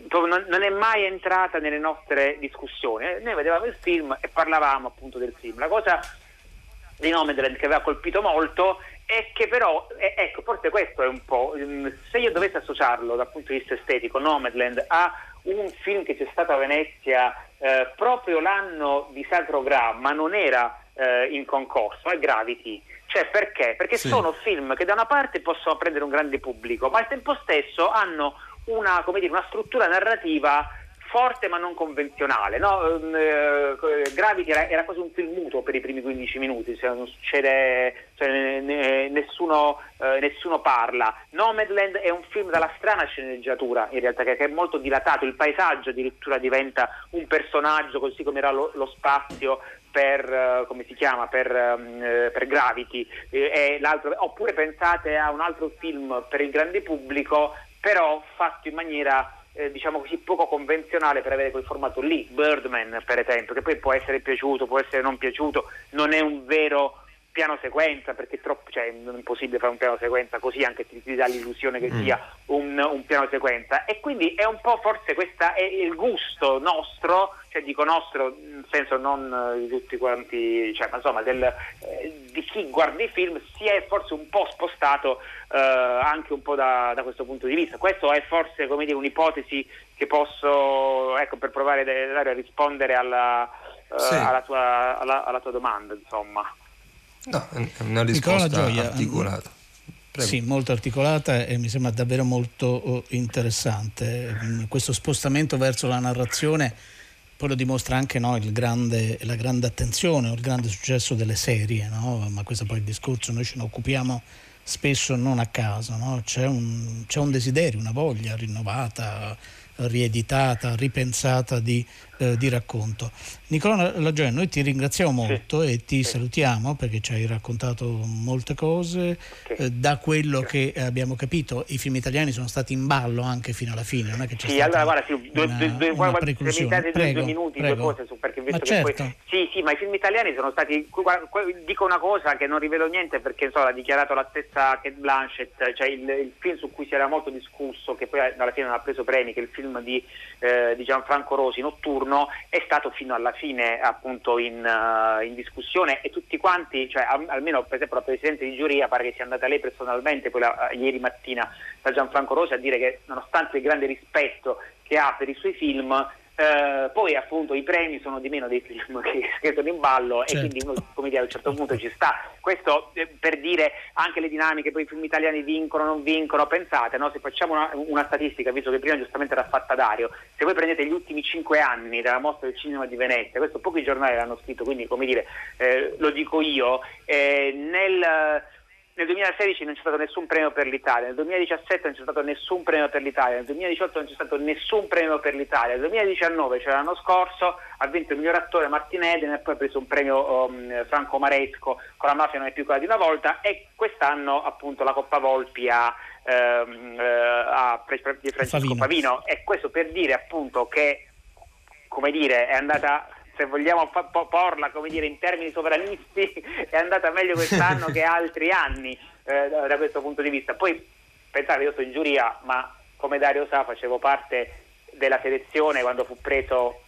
Speaker 2: non, è mai entrata nelle nostre discussioni. Noi vedevamo il film e parlavamo appunto del film. La cosa di Nomadland che aveva colpito molto è che però, eh, ecco, forse questo è un po', mm, se io dovessi associarlo dal punto di vista estetico, Nomadland, a un film che c'è stato a Venezia eh, proprio l'anno di Sacro Gra, ma non era eh, in concorso, è Gravity. Cioè perché? Perché sì. sono film che da una parte possono prendere un grande pubblico, ma al tempo stesso hanno una, dire, una struttura narrativa forte ma non convenzionale. No? Ehm, eh, Gravity era, era, quasi un film muto per i primi 15 minuti, cioè non succede, cioè, ne, nessuno, eh, nessuno, parla. Nomadland è un film dalla strana sceneggiatura, in realtà, che, che, è molto dilatato, il paesaggio addirittura diventa un personaggio, così come era lo, lo spazio per, uh, come si chiama, per, um, per Gravity, eh, oppure pensate a un altro film per il grande pubblico però fatto in maniera eh, diciamo così poco convenzionale per avere quel formato lì, Birdman per esempio, che poi può essere piaciuto, può essere non piaciuto, non è un vero piano sequenza perché è troppo, cioè, è impossibile fare un piano sequenza così anche ti, ti dà l'illusione che mm. sia un, un, piano sequenza e quindi è un po' forse questo è il gusto nostro cioè dico nostro nel senso non di tutti quanti cioè, ma insomma del, eh, di chi guarda i film si è forse un po' spostato eh, anche un po' da, da, questo punto di vista questo è forse come dire un'ipotesi che posso ecco per provare a rispondere alla, eh, sì. alla, tua, alla, alla tua domanda insomma
Speaker 5: No, è una risposta articolata.
Speaker 4: Prego. Sì, molto articolata e mi sembra davvero molto oh, interessante. Mm, questo spostamento verso la narrazione poi lo dimostra anche no, grande, la grande attenzione o il grande successo delle serie, no? ma questo poi è il discorso, noi ce ne occupiamo spesso non a caso, no? c'è, un, c'è un desiderio, una voglia rinnovata, rieditata, ripensata di eh, di racconto. Nicola Lagioia, noi ti ringraziamo molto sì. e ti sì. salutiamo perché ci hai raccontato molte cose. Sì. Eh, da quello che abbiamo capito, i film italiani sono stati in ballo anche fino alla fine. Non è che c'è
Speaker 2: sì, allora guarda, sì, due, una, due, una preclusione. Prego, due minuti, prego. due cose, perché visto ma certo. poi, sì, sì, ma i film italiani sono stati. Dico una cosa che non rivelo niente perché so, l'ha dichiarato la stessa Kate Blanchett, cioè il, il, film su cui si era molto discusso, che poi alla fine non ha preso premi, che è il film di, eh, di Gianfranco Rosi, Notturno, è stato fino alla fine appunto in, uh, in discussione e tutti quanti, cioè almeno per esempio la Presidente di giuria pare che sia andata lei personalmente la, uh, ieri mattina da Gianfranco Rosi a dire che nonostante il grande rispetto che ha per i suoi film Uh, poi appunto i premi sono di meno dei film che, che sono in ballo certo. e quindi uno come dire a un certo punto ci sta questo eh, per dire anche le dinamiche poi i film italiani vincono non vincono pensate no? se facciamo una, una, statistica visto che prima giustamente era fatta Dario se voi prendete gli ultimi cinque anni della mostra del cinema di Venezia questo pochi giornali l'hanno scritto quindi come dire eh, lo dico io eh, nel nel 2016 non c'è stato nessun premio per l'Italia, nel 2017 non c'è stato nessun premio per l'Italia, nel 2018 non c'è stato nessun premio per l'Italia, nel 2019, cioè l'anno scorso, ha vinto il miglior attore Martin Eden e poi ha preso un premio um, Franco Maresco con la mafia non è più quella di una volta e quest'anno appunto la Coppa Volpi ha ehm, eh, a Francesco Favino. Favino. e questo per dire appunto che come dire è andata se vogliamo porla come dire, in termini sovranisti, è andata meglio quest'anno che altri anni eh, da, da, questo punto di vista. Poi pensate, io sono in giuria, ma come Dario sa facevo parte della selezione quando fu preso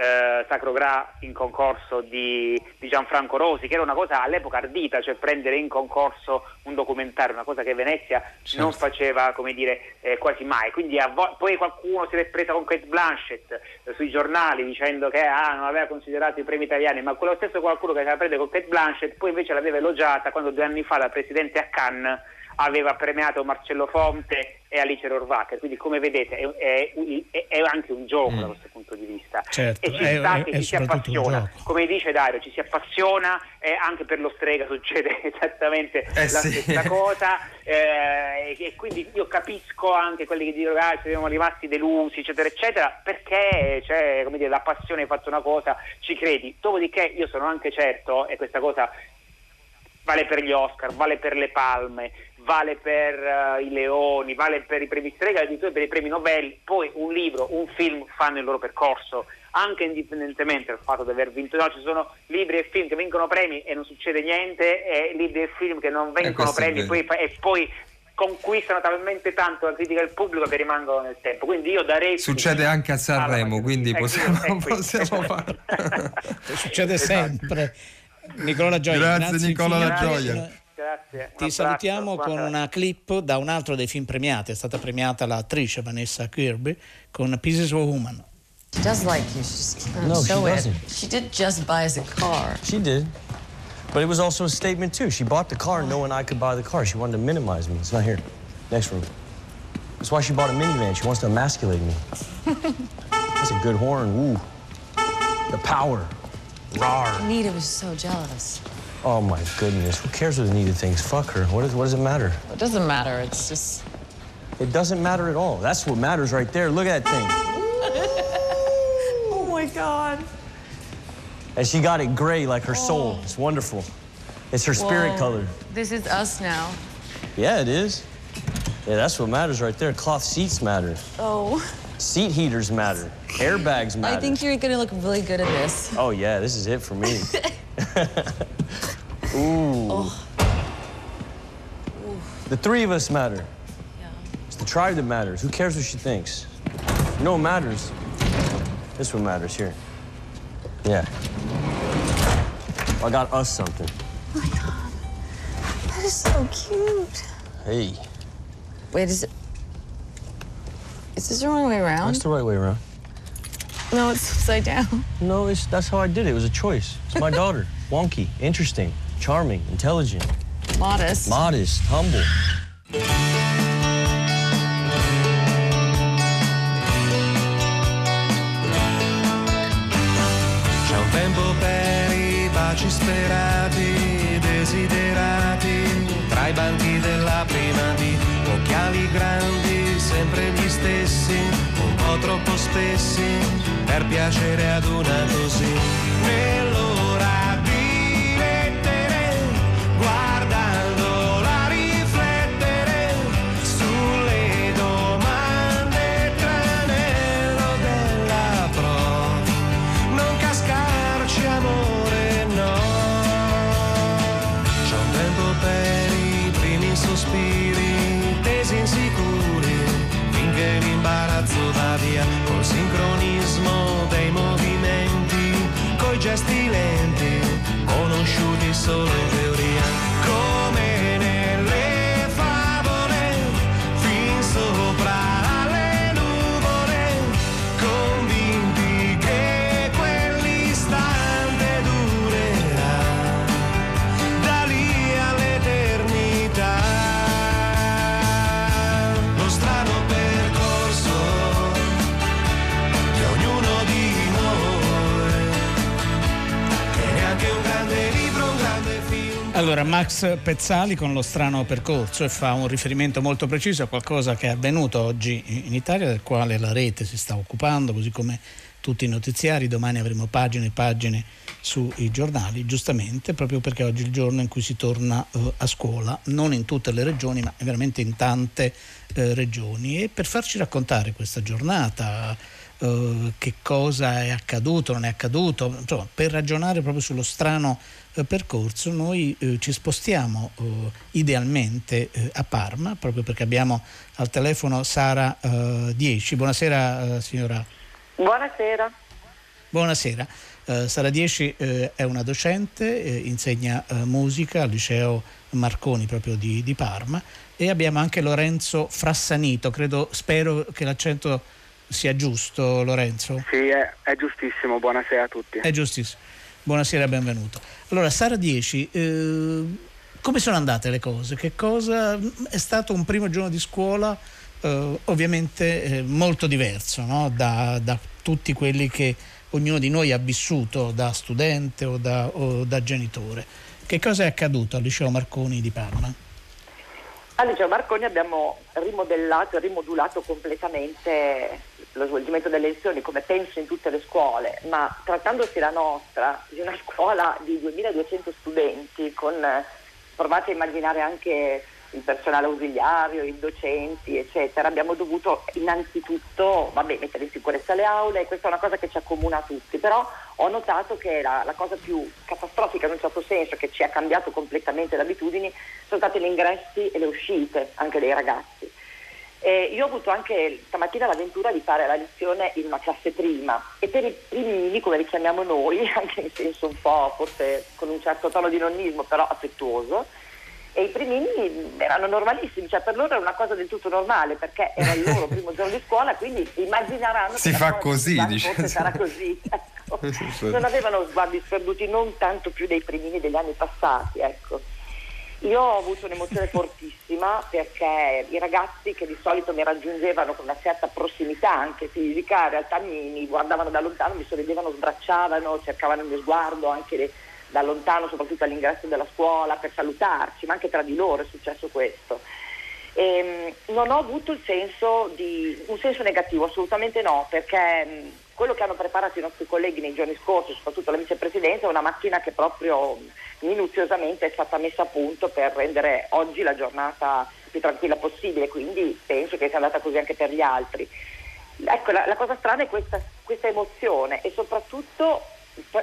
Speaker 2: eh, Sacro Gra in concorso di, di, Gianfranco Rosi, che era una cosa all'epoca ardita, cioè prendere in concorso un documentario, una cosa che Venezia certo. non faceva come dire, eh, quasi mai. Quindi vo- poi qualcuno si è presa con Kate Blanchett eh, sui giornali dicendo che ah, non aveva considerato i premi italiani, ma quello stesso qualcuno che si era preso con Kate Blanchett poi invece l'aveva elogiata quando due anni fa da presidente a Cannes aveva premiato Marcello Fonte e Alice Rorvacher, quindi come vedete è, è, è anche un gioco mm. da questo punto di vista.
Speaker 4: Certo,
Speaker 2: e ci sta che ci si appassiona, come dice Dario, ci si appassiona e anche per lo strega succede esattamente eh, la sì. stessa cosa. Eh, e quindi io capisco anche quelli che dicono ah, siamo rimasti delusi eccetera eccetera perché cioè, come dire, la passione hai fatto una cosa, ci credi, dopodiché io sono anche certo e questa cosa vale per gli Oscar, vale per le palme, vale per uh, i leoni, vale per i premi strega, addirittura per i premi Nobel, poi un libro, un film fanno il loro percorso, anche indipendentemente dal fatto di aver vinto. No, ci sono libri e film che vincono premi e non succede niente, e libri e film che non vincono premi poi, e poi conquistano talmente tanto la critica del pubblico che rimangono nel tempo. Quindi io darei.
Speaker 5: Succede anche a Sanremo, quindi possiamo, possiamo farlo.
Speaker 4: Succede sempre. Nicola Gioia.
Speaker 5: Grazie Nicola La Gioia.
Speaker 2: Grazie.
Speaker 4: Ti salutiamo con una clip da un altro dei film premiati. È stata premiata l'attrice Vanessa Kirby con Pieces of a Woman.
Speaker 7: She does like you. She's uh,
Speaker 8: no,
Speaker 7: she
Speaker 8: doesn't.
Speaker 7: She did just buy us a car.
Speaker 8: She did. But it was also a statement, too. She bought the car knowing I could buy the car. She wanted to minimize me. It's not here. Next room. That's why she bought a minivan. She wants to emasculate me. That's a good horn. Woo. The power. Rawr.
Speaker 7: Anita was so jealous.
Speaker 8: Oh my goodness. Who cares what Anita thinks? Fuck her. What, is, what does it matter?
Speaker 7: It doesn't matter. It's just.
Speaker 8: It doesn't matter at all. That's what matters right there. Look at that thing.
Speaker 7: oh my God.
Speaker 8: And she got it gray like her oh. soul. It's wonderful. It's her spirit Whoa. color.
Speaker 7: This is us now.
Speaker 8: Yeah, it is. Yeah, that's what matters right there. Cloth seats matter.
Speaker 7: Oh.
Speaker 8: Seat heaters matter. Airbags matter.
Speaker 7: I think you're gonna look really good at this.
Speaker 8: Oh yeah, this is it for me. Ooh. Oh. The three of us matter. Yeah. It's the tribe that matters. Who cares what she thinks? You know what matters? This one matters here. Yeah. I got us something.
Speaker 7: Oh my god. That is so cute.
Speaker 8: Hey.
Speaker 7: Wait, is it... Is this the wrong way around?
Speaker 8: That's the right way around.
Speaker 7: No, it's upside down.
Speaker 8: No, it's, that's how I did it. It was a choice. It's my daughter. Wonky, interesting, charming, intelligent.
Speaker 7: Modest.
Speaker 8: Modest, humble.
Speaker 6: C'è un tempo per i baci sperati, desiderati, tra i banchi della prima di occhiali grandi, sempre gli stessi, un po' troppo spessi, per piacere ad una così. Nell'ora
Speaker 4: Allora, Max Pezzali con lo strano percorso e fa un riferimento molto preciso a qualcosa che è avvenuto oggi in Italia, del quale la rete si sta occupando, così come tutti i notiziari. Domani avremo pagine e pagine sui giornali, giustamente, proprio perché oggi è il giorno in cui si torna uh, a scuola, non in tutte le regioni, ma veramente in tante uh, regioni. E per farci raccontare questa giornata, uh, che cosa è accaduto, non è accaduto, insomma, per ragionare proprio sullo strano percorso noi eh, ci spostiamo eh, idealmente eh, a Parma proprio perché abbiamo al telefono Sara 10. Buonasera signora.
Speaker 9: Buonasera.
Speaker 4: Buonasera. Sara 10 è una docente, insegna musica al liceo Marconi proprio di, di, Parma e abbiamo anche Lorenzo Frassanito, credo, spero che l'accento sia giusto Lorenzo.
Speaker 10: Sì, è, è giustissimo, buonasera a tutti.
Speaker 4: È giustissimo. Buonasera e benvenuto. Allora, Sara 10, eh, come sono andate le cose? Che cosa è stato un primo giorno di scuola eh, ovviamente eh, molto diverso no? da, da, tutti quelli che ognuno di noi ha vissuto da studente o da, o da genitore. Che cosa è accaduto al liceo Marconi di Parma?
Speaker 9: Al liceo Marconi abbiamo rimodellato e rimodulato completamente lo svolgimento delle lezioni come penso in tutte le scuole, ma trattandosi la nostra di una scuola di 2200 studenti, con, provate a immaginare anche il personale ausiliario, i docenti, eccetera, abbiamo dovuto innanzitutto vabbè, mettere in sicurezza le aule questa è una cosa che ci accomuna a tutti, però ho notato che la, la cosa più catastrofica in un certo senso, che ci ha cambiato completamente le abitudini, sono stati gli ingressi e le uscite anche dei ragazzi. Eh, io ho avuto anche stamattina l'avventura di fare la lezione in una classe prima e per i primini, come li chiamiamo noi, anche in senso un po' forse con un certo tono di nonnismo, però affettuoso, e i primini erano normalissimi, cioè per loro era una cosa del tutto normale perché era il loro primo giorno di scuola, quindi immagineranno
Speaker 5: si fa così,
Speaker 9: dice. sarà così. Ecco. Non avevano sguardi sperduti non tanto più dei primini degli anni passati, ecco. Io ho avuto un'emozione fortissima perché i ragazzi che di solito mi raggiungevano con una certa prossimità anche fisica, in realtà mi, mi guardavano da lontano, mi sorridevano, sbracciavano, cercavano il mio sguardo anche le, da lontano, soprattutto all'ingresso della scuola, per salutarci, ma anche tra di loro è successo questo. E, ehm, non ho avuto senso di, un senso negativo, assolutamente no, perché quello che hanno preparato i nostri colleghi nei giorni scorsi, soprattutto la vicepresidenza, è una macchina che proprio minuziosamente è stata messa a punto per rendere oggi la giornata più tranquilla possibile, quindi penso che sia andata così anche per gli altri. Ecco, la, la cosa strana è questa, questa emozione e soprattutto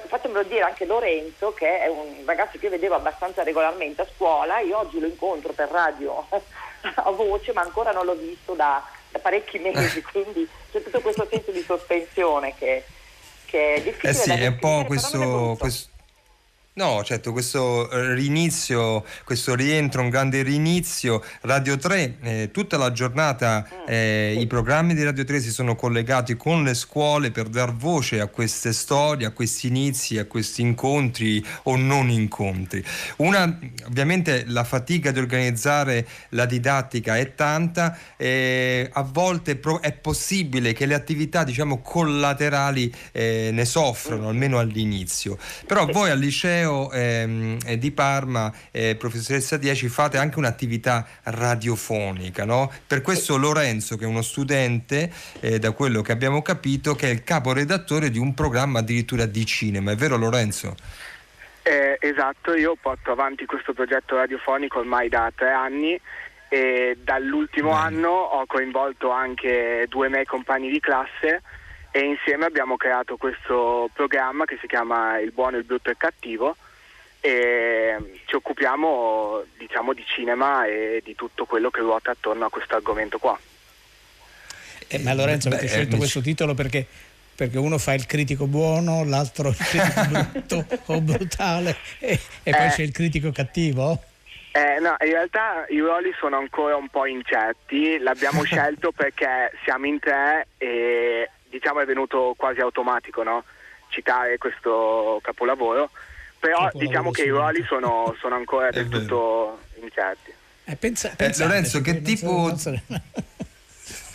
Speaker 9: fatemelo dire anche Lorenzo che è un ragazzo che io vedevo abbastanza regolarmente a scuola, io oggi lo incontro per radio a voce ma ancora non l'ho visto da, da parecchi mesi, quindi c'è tutto questo senso di sospensione che, che è difficile.
Speaker 5: Eh sì, è un po' questo, questo No, certo, questo eh, rinizio, questo rientro, un grande rinizio. Radio 3, eh, tutta la giornata mm. eh, i programmi di Radio 3 si sono collegati con le scuole per dar voce a queste storie, a questi inizi, a questi incontri o non incontri. Una, ovviamente la fatica di organizzare la didattica è tanta, eh, a volte è possibile che le attività diciamo collaterali eh, ne soffrano, mm. almeno all'inizio. Però voi al liceo Ateneo ehm, di Parma, eh, professoressa 10, fate anche un'attività radiofonica. No? Per questo Lorenzo, che è uno studente, eh, da quello che abbiamo capito, che è il caporedattore di un programma addirittura di cinema. È vero Lorenzo?
Speaker 10: Eh, esatto, io porto avanti questo progetto radiofonico ormai da tre anni e dall'ultimo Bene. anno ho coinvolto anche due miei compagni di classe e insieme abbiamo creato questo programma che si chiama Il buono, il brutto e il cattivo e ci occupiamo diciamo di cinema e di tutto quello che ruota attorno a questo argomento qua.
Speaker 4: Eh, ma Lorenzo avete scelto eh, questo titolo perché, perché, uno fa il critico buono, l'altro il critico brutto o brutale e, e poi eh, c'è il critico cattivo?
Speaker 10: Eh, no, in realtà i ruoli sono ancora un po' incerti, l'abbiamo scelto perché siamo in tre e diciamo è venuto quasi automatico no? citare questo capolavoro, però capolavoro diciamo che i ruoli sono, sono ancora del tutto incerti.
Speaker 5: Eh, pensa, eh, Lorenzo, che tipo...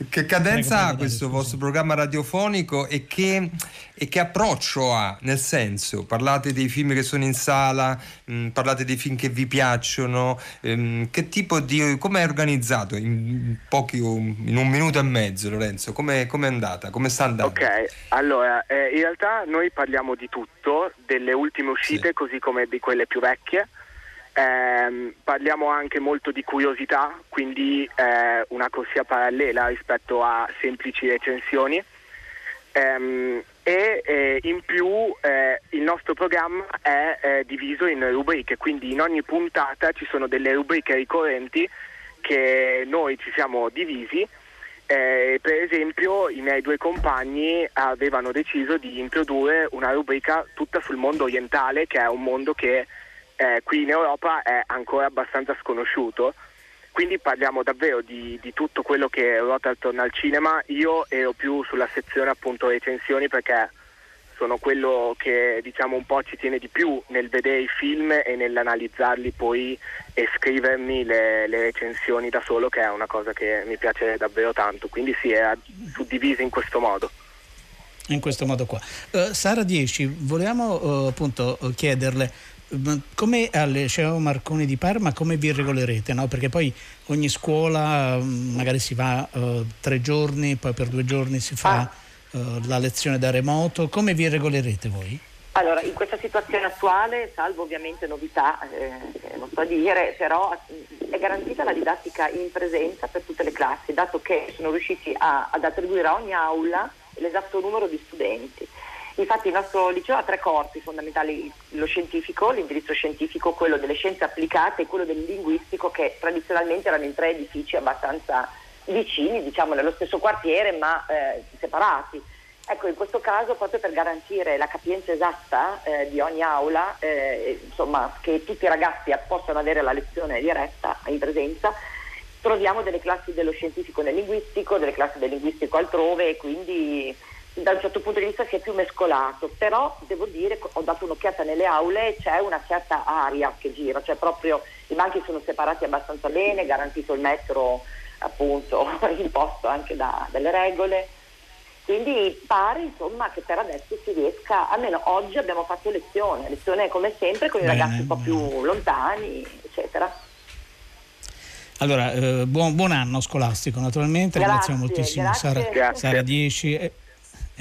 Speaker 5: che cadenza ha questo vostro programma radiofonico e che, e che, approccio ha? Nel senso, parlate dei film che sono in sala, mh, mm, parlate dei film che vi piacciono, ehm, che tipo di... come è organizzato in, pochi, in un minuto e mezzo Lorenzo? Come è andata? Come sta andando?
Speaker 10: Ok, allora eh, in realtà noi parliamo di tutto, delle ultime uscite sì. così come di quelle più vecchie. Eh, parliamo anche molto di curiosità, quindi eh, una corsia parallela rispetto a semplici recensioni. Eh, e eh, in più eh, il nostro programma è eh, diviso in rubriche, quindi in ogni puntata ci sono delle rubriche ricorrenti che noi ci siamo divisi. per esempio i miei due compagni avevano deciso di introdurre una rubrica tutta sul mondo orientale, che è un mondo che eh, qui in Europa è ancora abbastanza sconosciuto. Quindi parliamo davvero di, di, tutto quello che ruota attorno al cinema. Io ero più sulla sezione appunto recensioni perché sono quello che diciamo un po' ci tiene di più nel vedere i film e nell'analizzarli poi e scrivermi le, le recensioni da solo che è una cosa che mi piace davvero tanto. Quindi si è suddivisa in questo modo
Speaker 4: in questo modo qua. Uh, Sara 10, volevamo uh, appunto chiederle come al liceo Marconi di Parma come vi regolerete? No? Perché poi ogni scuola mm, magari si va uh, tre giorni, poi per due giorni si fa ah. uh, la lezione da remoto, come vi regolerete voi?
Speaker 9: Allora, in questa situazione attuale, salvo ovviamente novità, eh, non so dire, però è garantita la didattica in presenza per tutte le classi, dato che sono riusciti a, ad attribuire a ogni aula l'esatto numero di studenti. Infatti il nostro liceo ha tre corpi fondamentali, lo scientifico, l'indirizzo scientifico, quello delle scienze applicate e quello del linguistico che tradizionalmente erano in tre edifici abbastanza vicini, diciamo nello stesso quartiere ma eh, separati. Ecco, in questo caso proprio per garantire la capienza esatta eh, di ogni aula, eh, insomma che tutti i ragazzi possano avere la lezione diretta in presenza, troviamo delle classi dello scientifico nel linguistico, delle classi del linguistico altrove e quindi da un certo punto di vista si è più mescolato, però devo dire che ho dato un'occhiata nelle aule e c'è una certa aria che gira, cioè proprio i banchi sono separati abbastanza bene, garantito il metro appunto imposto anche da, dalle regole. Quindi pare insomma che per adesso si riesca, almeno oggi abbiamo fatto lezione, lezione come sempre con i bene, ragazzi un po' più lontani, eccetera.
Speaker 4: Allora, eh, buon, buon, anno scolastico naturalmente, grazie, moltissimo grazie. Sara, Sara 10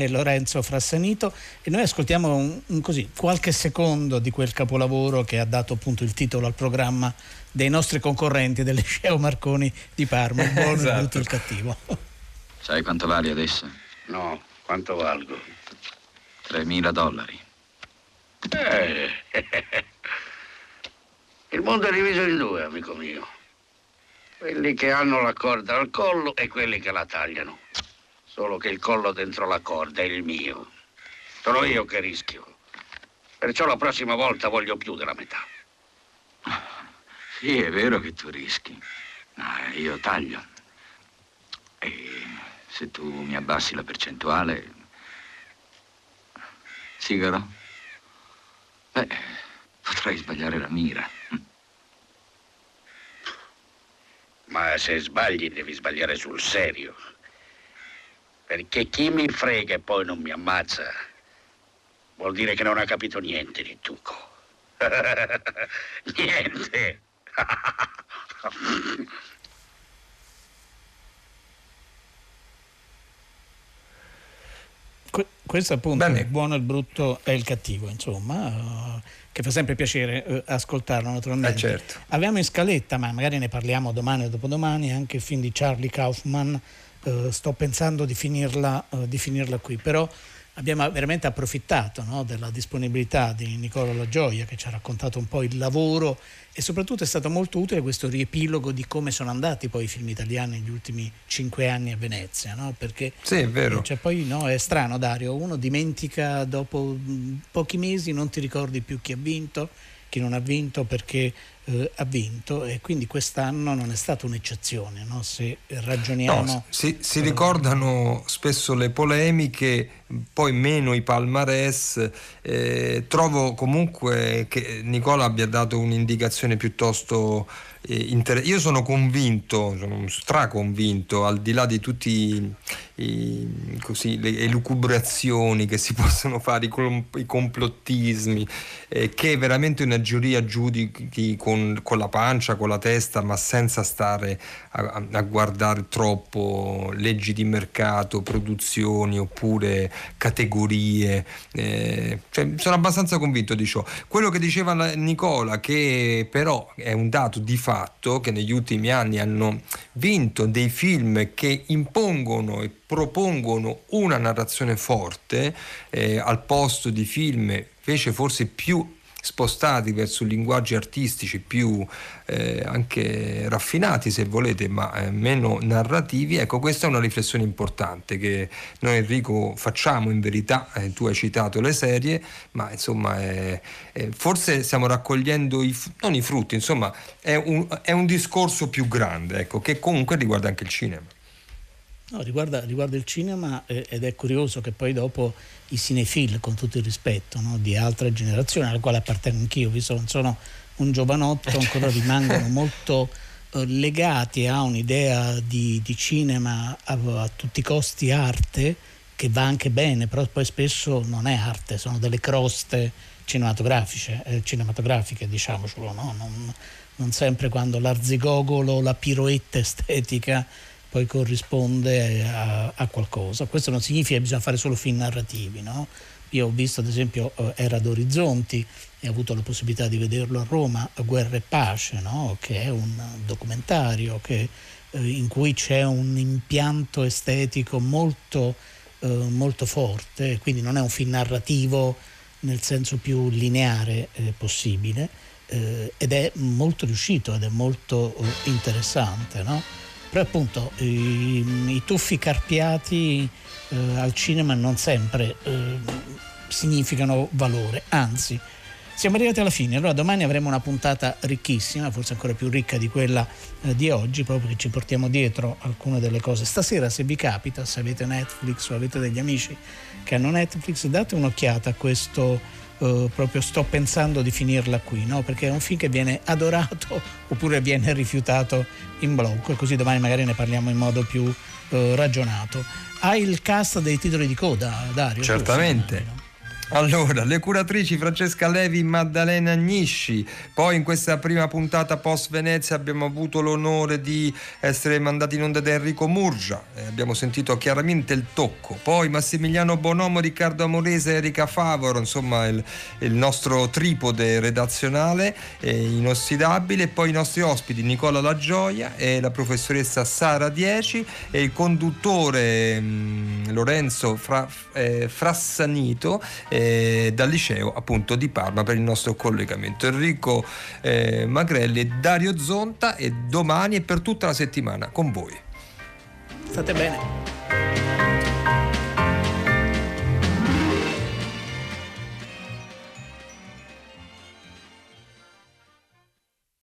Speaker 4: e Lorenzo Frassanito e noi ascoltiamo un, un così, qualche secondo di quel capolavoro che ha dato appunto il titolo al programma dei nostri concorrenti del liceo Marconi di Parma, il buono, esatto. il brutto e il cattivo.
Speaker 11: Sai quanto vali adesso?
Speaker 12: No, quanto valgo?
Speaker 11: 3.000 dollari.
Speaker 12: Eh. Il mondo è diviso in due, amico mio. Quelli che hanno la corda al collo e quelli che la tagliano. Solo che il collo dentro la corda è il mio. Sono io che rischio. Perciò la prossima volta voglio più della metà.
Speaker 11: Sì, è vero che tu rischi. Ma io taglio. E se tu mi abbassi la percentuale... Sigaro? Beh, potrei sbagliare la mira.
Speaker 12: Ma se sbagli devi sbagliare sul serio. Perché chi mi frega e poi non mi ammazza vuol dire che non ha capito niente di Tuco. niente.
Speaker 4: questo appunto Bene. il buono, il brutto e il cattivo, insomma, uh, che fa sempre piacere uh, ascoltarlo naturalmente.
Speaker 5: Eh certo.
Speaker 4: Abbiamo in scaletta, ma magari ne parliamo domani o dopodomani, anche il film di Charlie Kaufman eh, sto pensando di finirla, uh, di finirla, qui, però abbiamo veramente approfittato no, della disponibilità di Nicola La Gioia che ci ha raccontato un po' il lavoro e soprattutto è stato molto utile questo riepilogo di come sono andati poi i film italiani negli ultimi cinque anni a Venezia, no? perché
Speaker 5: sì, è vero.
Speaker 4: Cioè, poi, no, è strano Dario, uno dimentica dopo pochi mesi, non ti ricordi più chi ha vinto, chi non ha vinto perché eh, ha vinto e quindi quest'anno non è stata un'eccezione, no? se ragioniamo... No,
Speaker 5: si, si ricordano spesso le polemiche, poi meno i palmarès, eh, trovo comunque che Nicola abbia dato un'indicazione piuttosto Inter- io sono convinto, sono straconvinto, al di là di tutte le elucubrazioni che si possono fare, i, com- i complottismi, eh, che veramente una giuria giudichi con, con, la pancia, con la testa, ma senza stare a, a guardare troppo leggi di mercato, produzioni oppure categorie. Eh, cioè, sono abbastanza convinto di ciò. Quello che diceva Nicola, che però è un dato di fatto, che negli ultimi anni hanno vinto dei film che impongono e propongono una narrazione forte eh, al posto di film invece forse più spostati verso linguaggi artistici più eh, anche raffinati se volete ma eh, meno narrativi ecco questa è una riflessione importante che noi Enrico facciamo in verità eh, tu hai citato le serie ma insomma forse stiamo raccogliendo i, non i frutti insomma è un, è un discorso più grande ecco che comunque riguarda anche il cinema
Speaker 4: No, riguarda, riguarda, il cinema eh, ed è curioso che poi dopo i cinefil, con tutto il rispetto no, di altre generazioni, alle quali appartengo anch'io, visto che non sono un giovanotto, ancora rimangono molto eh, legati a un'idea di, di cinema a, a, tutti i costi arte, che va anche bene, però poi spesso non è arte, sono delle croste cinematografiche, eh, cinematografiche diciamocelo, no? non, non sempre quando l'arzigogolo, la piroetta estetica poi corrisponde a, a, qualcosa. Questo non significa che bisogna fare solo film narrativi, no? Io ho visto ad esempio eh, Era d'Orizzonti e ho avuto la possibilità di vederlo a Roma, Guerra e Pace, no? che è un documentario che, eh, in cui c'è un impianto estetico molto, eh, molto forte, quindi non è un film narrativo nel senso più lineare eh, possibile eh, ed è molto riuscito ed è molto eh, interessante. No? Però appunto i, i tuffi carpiati eh, al cinema non sempre eh, significano valore, anzi siamo arrivati alla fine, allora domani avremo una puntata ricchissima, forse ancora più ricca di quella eh, di oggi, proprio perché ci portiamo dietro alcune delle cose. Stasera se vi capita, se avete Netflix o avete degli amici che hanno Netflix, date un'occhiata a questo eh, proprio sto pensando di finirla qui, no? perché è un film che viene adorato oppure viene rifiutato in blocco e così domani magari ne parliamo in modo più eh, ragionato. Hai il cast dei titoli di coda, Dario?
Speaker 5: Certamente. Allora, le curatrici Francesca Levi e Maddalena Agnisci, poi in questa prima puntata post Venezia abbiamo avuto l'onore di essere mandati in onda da Enrico Murgia, eh, abbiamo sentito chiaramente il tocco, poi Massimiliano Bonomo, Riccardo Amorese Erika Favoro, insomma il, il nostro tripode redazionale eh, inossidabile, poi i nostri ospiti Nicola La Gioia e la professoressa Sara Dieci e il conduttore mh, mm, Lorenzo Fra, eh, Frassanito. Eh, eh, dal liceo appunto di Parma per il nostro collegamento. Enrico eh, Magrelli Dario Zonta e domani e per tutta la settimana con voi.
Speaker 4: State bene.